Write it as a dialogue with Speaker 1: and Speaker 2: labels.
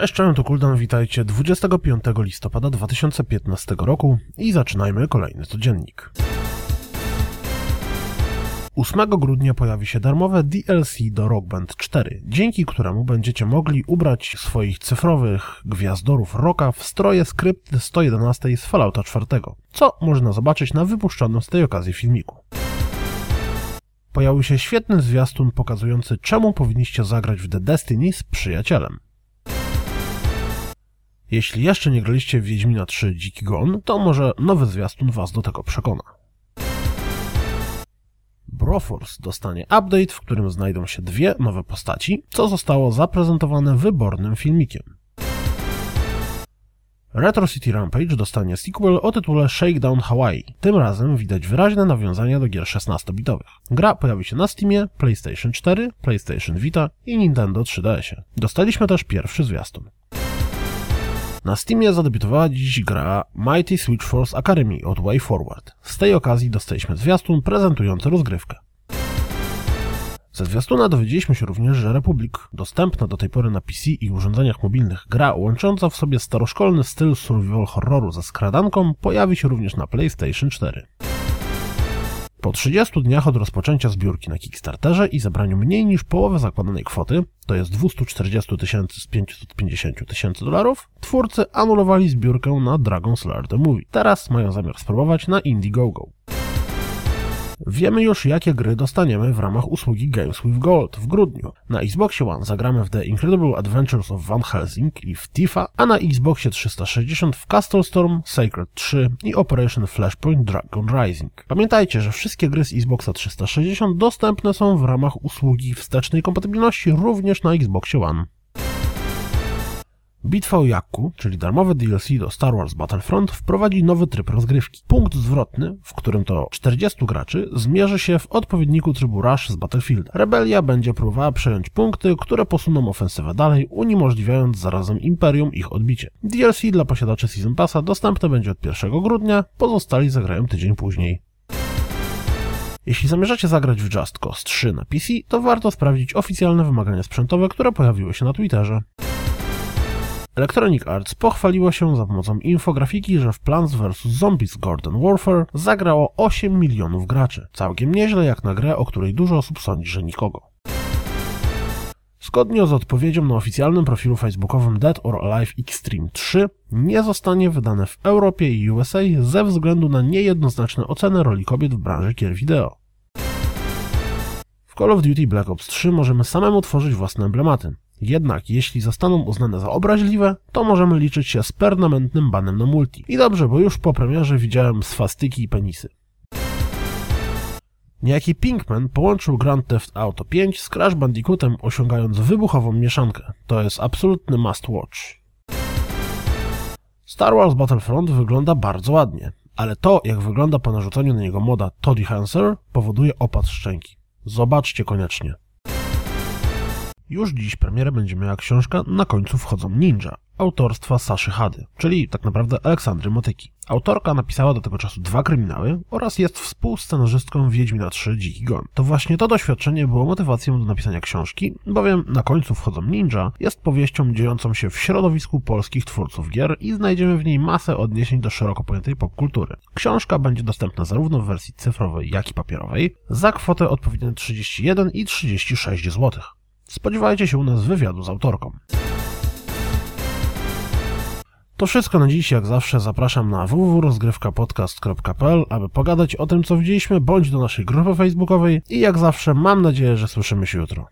Speaker 1: Cześć, cześć, to Kuldan, witajcie 25 listopada 2015 roku i zaczynajmy kolejny codziennik. 8 grudnia pojawi się darmowe DLC do Rock Band 4, dzięki któremu będziecie mogli ubrać swoich cyfrowych gwiazdorów rocka w stroje skrypt 111 z Fallouta 4, co można zobaczyć na wypuszczonym z tej okazji filmiku. Pojawił się świetny zwiastun pokazujący czemu powinniście zagrać w The Destiny z przyjacielem. Jeśli jeszcze nie graliście w Wiedźmina 3 Dziki Gon, to może nowy zwiastun was do tego przekona. Broforce dostanie update, w którym znajdą się dwie nowe postaci, co zostało zaprezentowane wybornym filmikiem. Retro City Rampage dostanie sequel o tytule Shakedown Hawaii. Tym razem widać wyraźne nawiązania do gier 16-bitowych. Gra pojawi się na Steamie, PlayStation 4, PlayStation Vita i Nintendo 3DS. Dostaliśmy też pierwszy zwiastun. Na Steamie zadebiutowała dziś gra Mighty Switch Force Academy od Way Forward. Z tej okazji dostaliśmy zwiastun prezentujący rozgrywkę. Ze zwiastuna dowiedzieliśmy się również, że Republic, dostępna do tej pory na PC i urządzeniach mobilnych gra łącząca w sobie staroszkolny styl survival horroru ze skradanką, pojawi się również na PlayStation 4. Po 30 dniach od rozpoczęcia zbiórki na Kickstarterze i zebraniu mniej niż połowy zakładanej kwoty, to jest 240 tysięcy z 550 tysięcy dolarów, twórcy anulowali zbiórkę na Dragon's Lair The Movie. Teraz mają zamiar spróbować na Indiegogo. Wiemy już, jakie gry dostaniemy w ramach usługi Games with Gold w grudniu. Na Xboxie One zagramy w The Incredible Adventures of Van Helsing i w Tifa, a na Xboxie 360 w Castle Storm, Sacred 3 i Operation Flashpoint Dragon Rising. Pamiętajcie, że wszystkie gry z Xboxa 360 dostępne są w ramach usługi wstecznej kompatybilności również na Xboxie One. Bitwa o Jakku, czyli darmowe DLC do Star Wars Battlefront, wprowadzi nowy tryb rozgrywki. Punkt zwrotny, w którym to 40 graczy zmierzy się w odpowiedniku trybu Rush z Battlefield. Rebelia będzie próbowała przejąć punkty, które posuną ofensywę dalej, uniemożliwiając zarazem Imperium ich odbicie. DLC dla posiadaczy Season Passa dostępne będzie od 1 grudnia, pozostali zagrają tydzień później. Jeśli zamierzacie zagrać w Just Cause 3 na PC, to warto sprawdzić oficjalne wymagania sprzętowe, które pojawiły się na Twitterze. Electronic Arts pochwaliło się za pomocą infografiki, że w Plants vs. Zombies Garden Warfare zagrało 8 milionów graczy. Całkiem nieźle jak na grę, o której dużo osób sądzi, że nikogo. Zgodnie z odpowiedzią na oficjalnym profilu facebookowym Dead or Alive Extreme 3 nie zostanie wydane w Europie i USA ze względu na niejednoznaczne oceny roli kobiet w branży gier wideo. W Call of Duty Black Ops 3 możemy samemu tworzyć własne emblematy. Jednak jeśli zostaną uznane za obraźliwe, to możemy liczyć się z permanentnym banem na multi. I dobrze, bo już po premierze widziałem swastyki i penisy. Niejaki Pinkman połączył Grand Theft Auto 5 z Crash Bandicootem osiągając wybuchową mieszankę. To jest absolutny must watch. Star Wars Battlefront wygląda bardzo ładnie, ale to jak wygląda po narzuceniu na niego moda Toddy Hanser powoduje opad szczęki. Zobaczcie koniecznie. Już dziś premierę będzie miała książka Na końcu wchodzą ninja, autorstwa Saszy Hady, czyli tak naprawdę Aleksandry Motyki. Autorka napisała do tego czasu dwa kryminały oraz jest współscenarzystką Wiedźmina 3 Dziki Gon. To właśnie to doświadczenie było motywacją do napisania książki, bowiem Na końcu wchodzą ninja jest powieścią dziejącą się w środowisku polskich twórców gier i znajdziemy w niej masę odniesień do szeroko pojętej popkultury. Książka będzie dostępna zarówno w wersji cyfrowej, jak i papierowej za kwotę odpowiednio 31 i 36 zł. Spodziewajcie się u nas wywiadu z autorką. To wszystko na dziś, jak zawsze zapraszam na www.rozgrywkapodcast.pl, aby pogadać o tym, co widzieliśmy, bądź do naszej grupy facebookowej i jak zawsze mam nadzieję, że słyszymy się jutro.